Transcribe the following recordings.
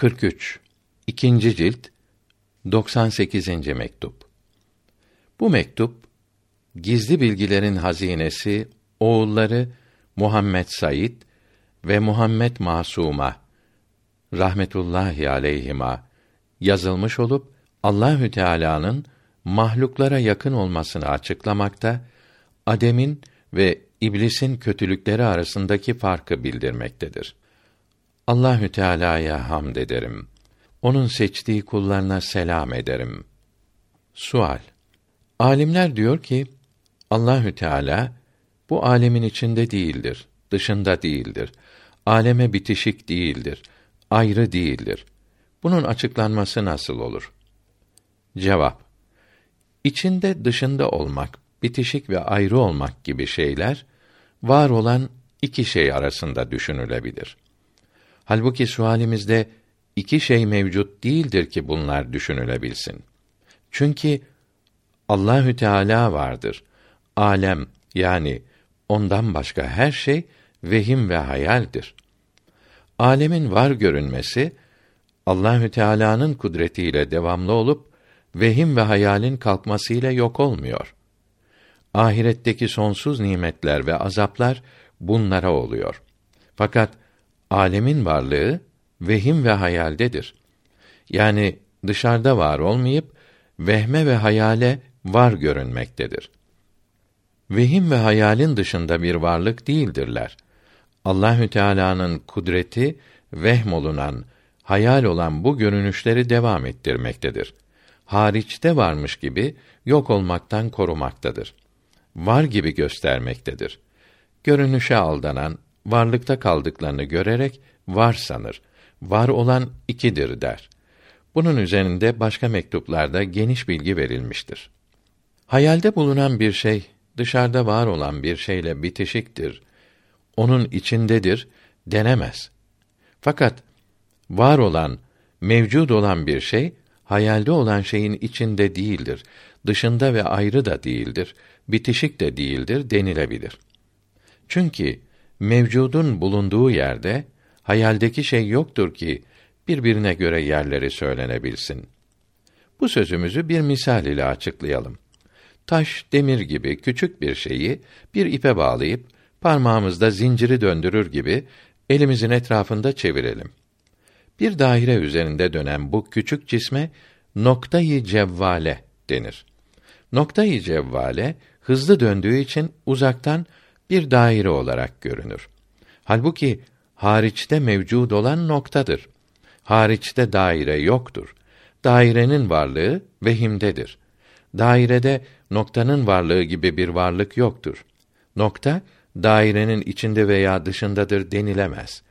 43 İkinci cilt 98. mektup. Bu mektup gizli bilgilerin hazinesi oğulları Muhammed Said ve Muhammed Masuma rahmetullahi aleyhima yazılmış olup Allahü Teala'nın mahluklara yakın olmasını açıklamakta, Adem'in ve iblisin kötülükleri arasındaki farkı bildirmektedir. Allahü Teala'ya hamd ederim. Onun seçtiği kullarına selam ederim. Sual. Alimler diyor ki Allahü Teala bu alemin içinde değildir, dışında değildir. Aleme bitişik değildir, ayrı değildir. Bunun açıklanması nasıl olur? Cevap. İçinde dışında olmak, bitişik ve ayrı olmak gibi şeyler var olan iki şey arasında düşünülebilir. Halbuki sualimizde iki şey mevcut değildir ki bunlar düşünülebilsin. Çünkü Allahü Teala vardır. Alem yani ondan başka her şey vehim ve hayaldir. Alemin var görünmesi Allahü Teala'nın kudretiyle devamlı olup vehim ve hayalin kalkmasıyla yok olmuyor. Ahiretteki sonsuz nimetler ve azaplar bunlara oluyor. Fakat alemin varlığı vehim ve hayaldedir. Yani dışarıda var olmayıp vehme ve hayale var görünmektedir. Vehim ve hayalin dışında bir varlık değildirler. Allahü Teala'nın kudreti vehm olunan, hayal olan bu görünüşleri devam ettirmektedir. Hariçte varmış gibi yok olmaktan korumaktadır. Var gibi göstermektedir. Görünüşe aldanan, varlıkta kaldıklarını görerek var sanır. Var olan ikidir der. Bunun üzerinde başka mektuplarda geniş bilgi verilmiştir. Hayalde bulunan bir şey dışarıda var olan bir şeyle bitişiktir. Onun içindedir denemez. Fakat var olan, mevcud olan bir şey hayalde olan şeyin içinde değildir. Dışında ve ayrı da değildir. Bitişik de değildir denilebilir. Çünkü mevcudun bulunduğu yerde hayaldeki şey yoktur ki birbirine göre yerleri söylenebilsin. Bu sözümüzü bir misal ile açıklayalım. Taş, demir gibi küçük bir şeyi bir ipe bağlayıp parmağımızda zinciri döndürür gibi elimizin etrafında çevirelim. Bir daire üzerinde dönen bu küçük cisme noktayı cevvale denir. Noktayı cevvale hızlı döndüğü için uzaktan bir daire olarak görünür. Halbuki hariçte mevcud olan noktadır. Hariçte daire yoktur. Dairenin varlığı vehimdedir. Dairede noktanın varlığı gibi bir varlık yoktur. Nokta dairenin içinde veya dışındadır denilemez.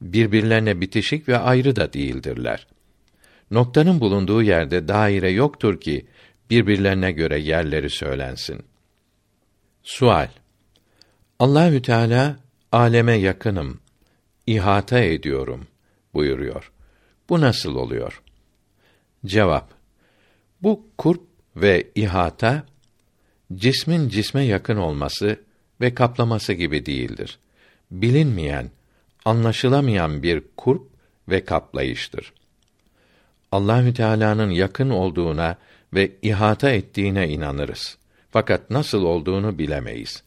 Birbirlerine bitişik ve ayrı da değildirler. Noktanın bulunduğu yerde daire yoktur ki birbirlerine göre yerleri söylensin. Sual Allahü Teala aleme yakınım, ihata ediyorum buyuruyor. Bu nasıl oluyor? Cevap Bu kurp ve ihata cismin cisme yakın olması ve kaplaması gibi değildir. Bilinmeyen, anlaşılamayan bir kurp ve kaplayıştır. Allahü Teala'nın yakın olduğuna ve ihata ettiğine inanırız. Fakat nasıl olduğunu bilemeyiz.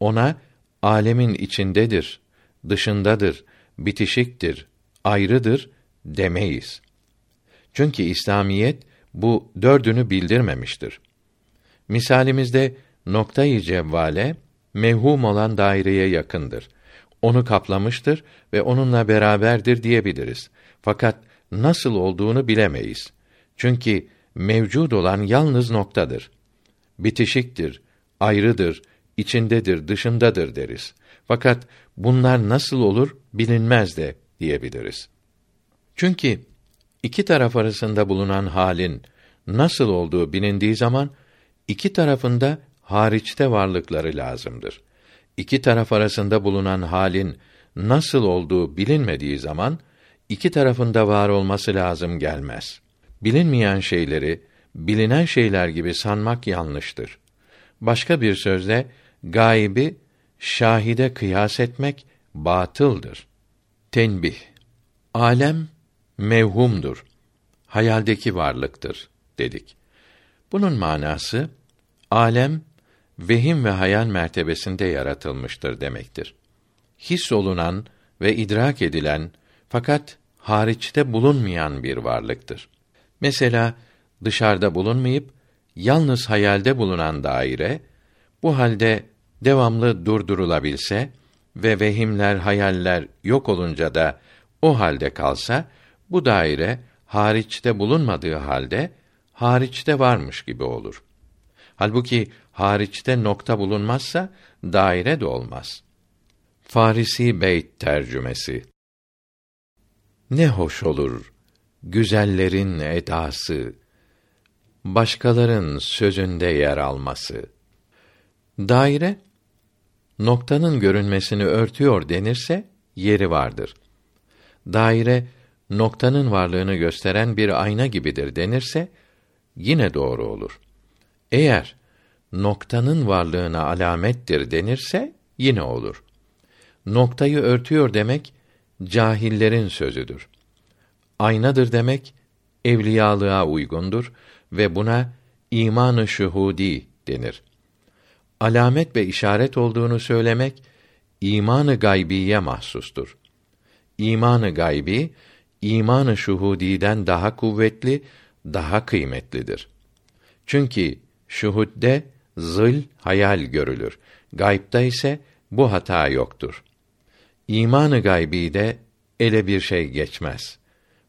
Ona alemin içindedir, dışındadır, bitişiktir, ayrıdır demeyiz. Çünkü İslamiyet bu dördünü bildirmemiştir. Misalimizde noktayı cevvale mevhum olan daireye yakındır. Onu kaplamıştır ve onunla beraberdir diyebiliriz. Fakat nasıl olduğunu bilemeyiz. Çünkü mevcud olan yalnız noktadır. Bitişiktir, ayrıdır, içindedir, dışındadır deriz. Fakat bunlar nasıl olur bilinmez de diyebiliriz. Çünkü iki taraf arasında bulunan halin nasıl olduğu bilindiği zaman iki tarafında hariçte varlıkları lazımdır. İki taraf arasında bulunan halin nasıl olduğu bilinmediği zaman iki tarafında var olması lazım gelmez. Bilinmeyen şeyleri bilinen şeyler gibi sanmak yanlıştır. Başka bir sözle gaybi şahide kıyas etmek batıldır. Tenbih. Alem mevhumdur. Hayaldeki varlıktır dedik. Bunun manası alem vehim ve hayal mertebesinde yaratılmıştır demektir. His olunan ve idrak edilen fakat hariçte bulunmayan bir varlıktır. Mesela dışarıda bulunmayıp yalnız hayalde bulunan daire bu halde devamlı durdurulabilse ve vehimler, hayaller yok olunca da o halde kalsa bu daire hariçte bulunmadığı halde hariçte varmış gibi olur. Halbuki hariçte nokta bulunmazsa daire de olmaz. Farisi Beyt tercümesi Ne hoş olur güzellerin edası, başkaların sözünde yer alması. Daire noktanın görünmesini örtüyor denirse yeri vardır. Daire noktanın varlığını gösteren bir ayna gibidir denirse yine doğru olur. Eğer noktanın varlığına alamettir denirse yine olur. Noktayı örtüyor demek cahillerin sözüdür. Aynadır demek evliyalığa uygundur ve buna imanı şuhudi denir. Alamet ve işaret olduğunu söylemek imanı gaybiye mahsustur. İmanı gaybi imanı şuhudiden daha kuvvetli, daha kıymetlidir. Çünkü şuhudde zıl hayal görülür. Gaybda ise bu hata yoktur. İmanı gaybi de ele bir şey geçmez.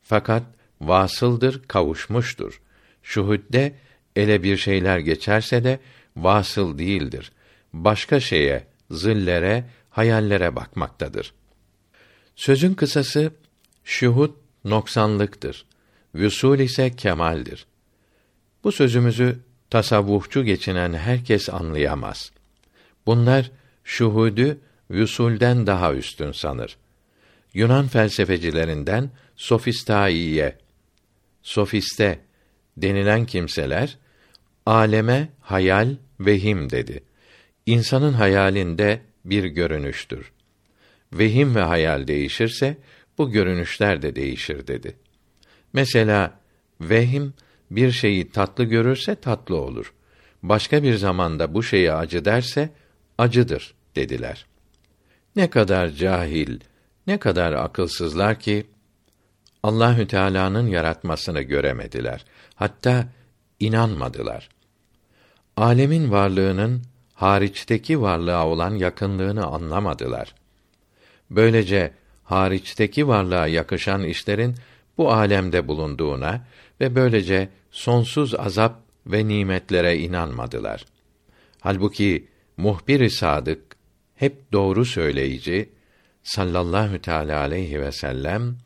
Fakat vasıldır, kavuşmuştur. Şuhudde ele bir şeyler geçerse de vasıl değildir. Başka şeye, zillere, hayallere bakmaktadır. Sözün kısası şuhud noksanlıktır. Vüsul ise kemaldir. Bu sözümüzü tasavvufçu geçinen herkes anlayamaz. Bunlar şuhudu vüsulden daha üstün sanır. Yunan felsefecilerinden sofistaiye, sofiste denilen kimseler aleme hayal vehim dedi. İnsanın hayalinde bir görünüştür. Vehim ve hayal değişirse bu görünüşler de değişir dedi. Mesela vehim bir şeyi tatlı görürse tatlı olur. Başka bir zamanda bu şeyi acı derse acıdır dediler. Ne kadar cahil, ne kadar akılsızlar ki Allahü Teala'nın yaratmasını göremediler. Hatta inanmadılar. Alemin varlığının hariçteki varlığa olan yakınlığını anlamadılar. Böylece hariçteki varlığa yakışan işlerin bu alemde bulunduğuna ve böylece sonsuz azap ve nimetlere inanmadılar. Halbuki muhbir-i sadık hep doğru söyleyici sallallahu teala aleyhi ve sellem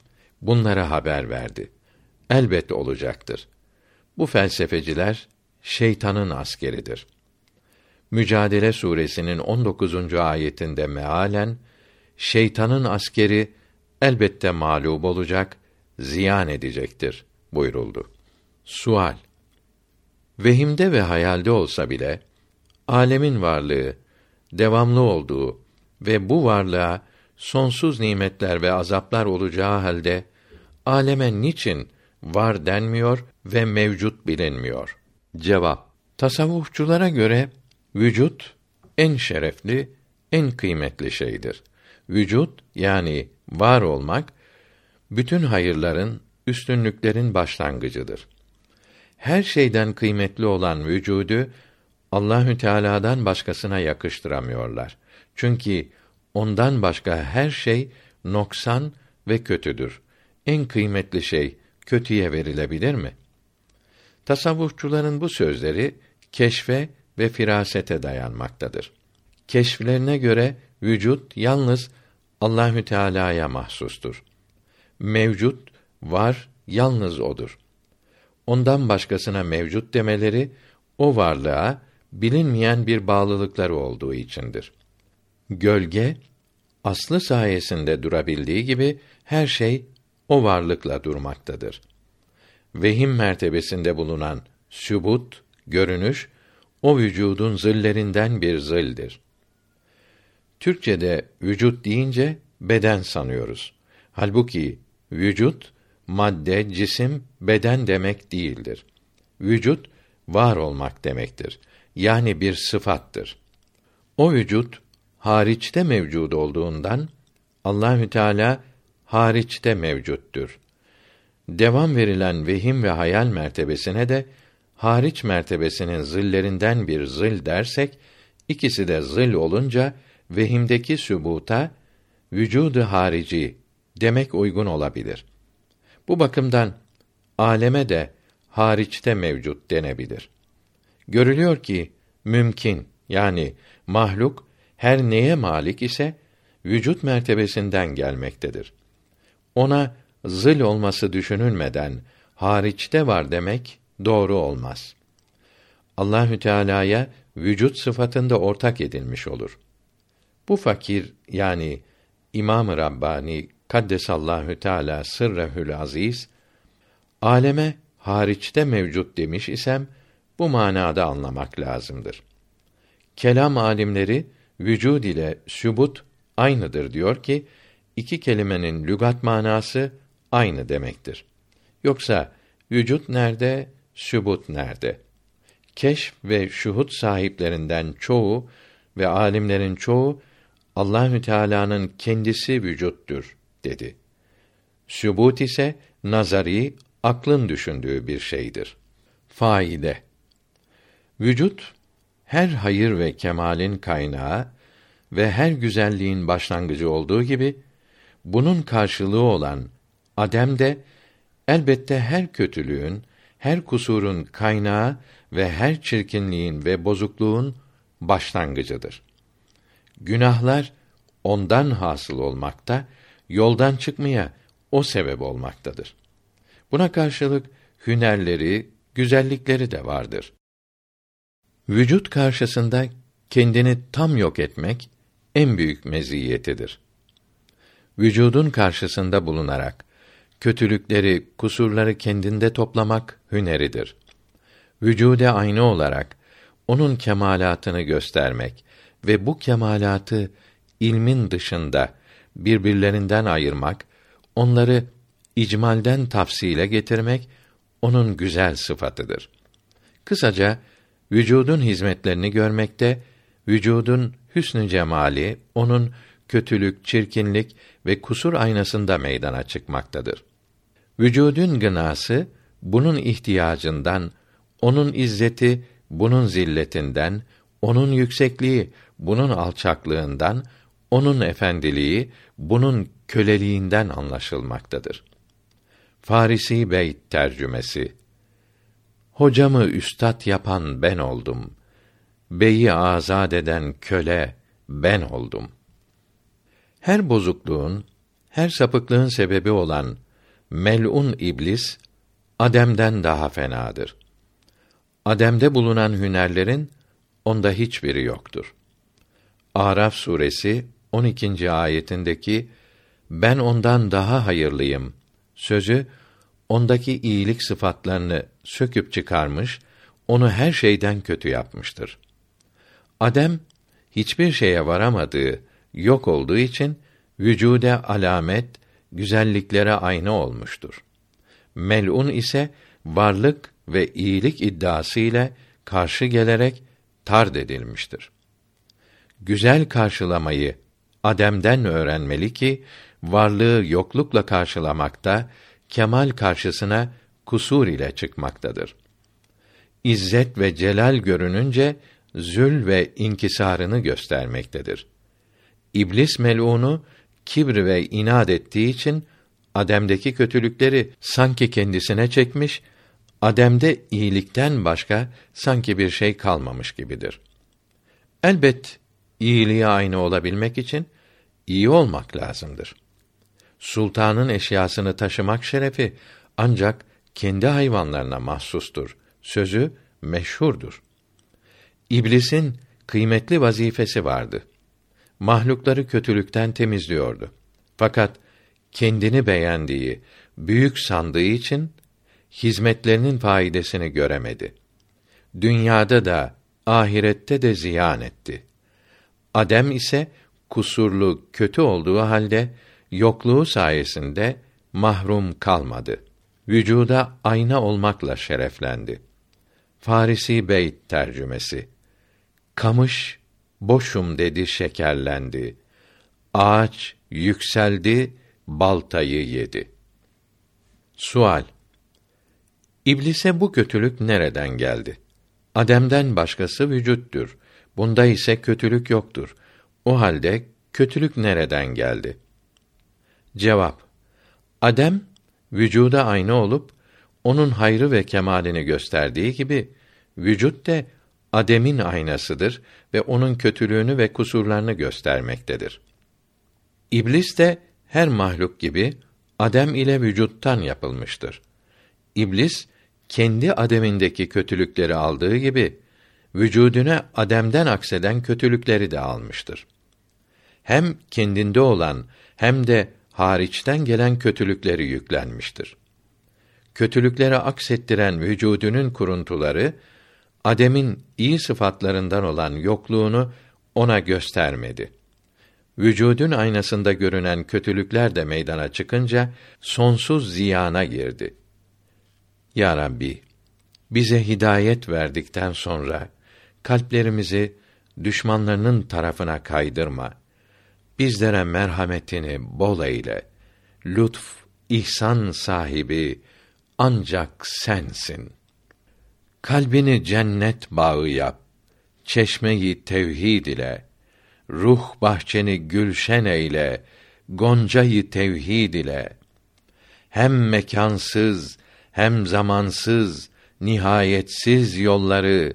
bunlara haber verdi. Elbet olacaktır. Bu felsefeciler şeytanın askeridir. Mücadele suresinin 19. ayetinde mealen şeytanın askeri elbette mağlup olacak, ziyan edecektir buyuruldu. Sual Vehimde ve hayalde olsa bile alemin varlığı devamlı olduğu ve bu varlığa sonsuz nimetler ve azaplar olacağı halde aleme niçin var denmiyor ve mevcut bilinmiyor? Cevap Tasavvufçulara göre vücut en şerefli, en kıymetli şeydir. Vücut yani var olmak bütün hayırların, üstünlüklerin başlangıcıdır. Her şeyden kıymetli olan vücudu Allahü Teala'dan başkasına yakıştıramıyorlar. Çünkü ondan başka her şey noksan ve kötüdür. En kıymetli şey kötüye verilebilir mi? Tasavvufçuların bu sözleri keşfe ve firasete dayanmaktadır. Keşflerine göre vücut yalnız Allahü Teala'ya mahsustur. Mevcut var yalnız odur. Ondan başkasına mevcut demeleri o varlığa bilinmeyen bir bağlılıkları olduğu içindir. Gölge aslı sayesinde durabildiği gibi her şey o varlıkla durmaktadır. Vehim mertebesinde bulunan sübut, görünüş o vücudun zillerinden bir zildir. Türkçede vücut deyince beden sanıyoruz. Halbuki vücut madde, cisim, beden demek değildir. Vücut var olmak demektir. Yani bir sıfattır. O vücut hariçte mevcud olduğundan Allahü Teala hariçte mevcuttur. Devam verilen vehim ve hayal mertebesine de hariç mertebesinin zillerinden bir zil dersek, ikisi de zil olunca vehimdeki sübuta vücudu harici demek uygun olabilir. Bu bakımdan aleme de hariçte mevcut denebilir. Görülüyor ki mümkün yani mahluk her neye malik ise vücut mertebesinden gelmektedir. Ona zıl olması düşünülmeden hariçte var demek doğru olmaz. Allahü Teala'ya vücut sıfatında ortak edilmiş olur. Bu fakir yani İmam-ı Rabbani Kaddesallahu Teala sırrehül aziz aleme hariçte mevcut demiş isem bu manada anlamak lazımdır. Kelam alimleri vücud ile sübut aynıdır diyor ki iki kelimenin lügat manası aynı demektir. Yoksa vücut nerede, sübut nerede? Keşf ve şuhut sahiplerinden çoğu ve alimlerin çoğu Allahü Teala'nın kendisi vücuttur dedi. Sübut ise nazari, aklın düşündüğü bir şeydir. Faide Vücut her hayır ve kemalin kaynağı ve her güzelliğin başlangıcı olduğu gibi bunun karşılığı olan adem de elbette her kötülüğün, her kusurun kaynağı ve her çirkinliğin ve bozukluğun başlangıcıdır. Günahlar ondan hasıl olmakta, yoldan çıkmaya o sebep olmaktadır. Buna karşılık hünerleri, güzellikleri de vardır. Vücut karşısında kendini tam yok etmek en büyük meziyetidir. Vücudun karşısında bulunarak kötülükleri, kusurları kendinde toplamak hüneridir. Vücude aynı olarak onun kemalatını göstermek ve bu kemalatı ilmin dışında birbirlerinden ayırmak, onları icmalden tafsile getirmek onun güzel sıfatıdır. Kısaca vücudun hizmetlerini görmekte, vücudun hüsnü cemali onun kötülük, çirkinlik ve kusur aynasında meydana çıkmaktadır. Vücudun gınası bunun ihtiyacından, onun izzeti bunun zilletinden, onun yüksekliği bunun alçaklığından, onun efendiliği bunun köleliğinden anlaşılmaktadır. Farisi Beyt tercümesi Hocamı üstad yapan ben oldum. Beyi azad eden köle ben oldum. Her bozukluğun, her sapıklığın sebebi olan melun iblis Adem'den daha fenadır. Adem'de bulunan hünerlerin onda hiçbiri yoktur. Araf suresi 12. ayetindeki ben ondan daha hayırlıyım sözü ondaki iyilik sıfatlarını söküp çıkarmış, onu her şeyden kötü yapmıştır. Adem hiçbir şeye varamadığı, yok olduğu için vücude alamet, güzelliklere ayna olmuştur. Melun ise varlık ve iyilik iddiası ile karşı gelerek tard edilmiştir. Güzel karşılamayı Adem'den öğrenmeli ki varlığı yoklukla karşılamakta kemal karşısına kusur ile çıkmaktadır. İzzet ve celal görününce zül ve inkisarını göstermektedir. İblis melunu kibr ve inat ettiği için Adem'deki kötülükleri sanki kendisine çekmiş, Adem'de iyilikten başka sanki bir şey kalmamış gibidir. Elbet iyiliğe aynı olabilmek için iyi olmak lazımdır sultanın eşyasını taşımak şerefi ancak kendi hayvanlarına mahsustur. Sözü meşhurdur. İblisin kıymetli vazifesi vardı. Mahlukları kötülükten temizliyordu. Fakat kendini beğendiği, büyük sandığı için hizmetlerinin faydasını göremedi. Dünyada da ahirette de ziyan etti. Adem ise kusurlu, kötü olduğu halde yokluğu sayesinde mahrum kalmadı. Vücuda ayna olmakla şereflendi. Farisi Beyt tercümesi. Kamış boşum dedi şekerlendi. Ağaç yükseldi, baltayı yedi. Sual İblise bu kötülük nereden geldi? Adem'den başkası vücuttur. Bunda ise kötülük yoktur. O halde kötülük nereden geldi? Cevap Adem vücuda aynı olup onun hayrı ve kemalini gösterdiği gibi vücut de Adem'in aynasıdır ve onun kötülüğünü ve kusurlarını göstermektedir. İblis de her mahluk gibi Adem ile vücuttan yapılmıştır. İblis kendi ademindeki kötülükleri aldığı gibi vücuduna Adem'den akseden kötülükleri de almıştır. Hem kendinde olan hem de hariçten gelen kötülükleri yüklenmiştir. Kötülükleri aksettiren vücudunun kuruntuları Adem'in iyi sıfatlarından olan yokluğunu ona göstermedi. Vücudun aynasında görünen kötülükler de meydana çıkınca sonsuz ziyana girdi. Ya Rabbi, bize hidayet verdikten sonra kalplerimizi düşmanlarının tarafına kaydırma. Bizlere merhametini bol eyle. Lütf, ihsan sahibi ancak sensin. Kalbini cennet bağı yap. Çeşmeyi tevhid ile ruh bahçeni gülşen eyle, goncayı tevhid ile. Hem mekansız, hem zamansız, nihayetsiz yolları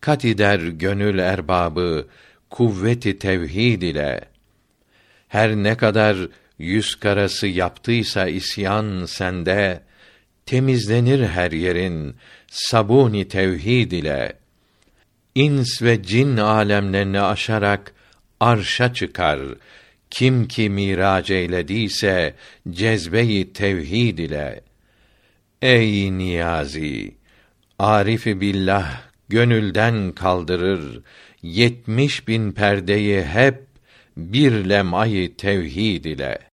kat eder gönül erbabı kuvveti tevhid ile. Her ne kadar yüz karası yaptıysa isyan sende, temizlenir her yerin sabuni tevhid ile. İns ve cin alemlerini aşarak arşa çıkar. Kim ki mirac eylediyse cezbeyi tevhid ile. Ey niyazi, arifi billah gönülden kaldırır. Yetmiş bin perdeyi hep bir lem'ayı tevhid ile.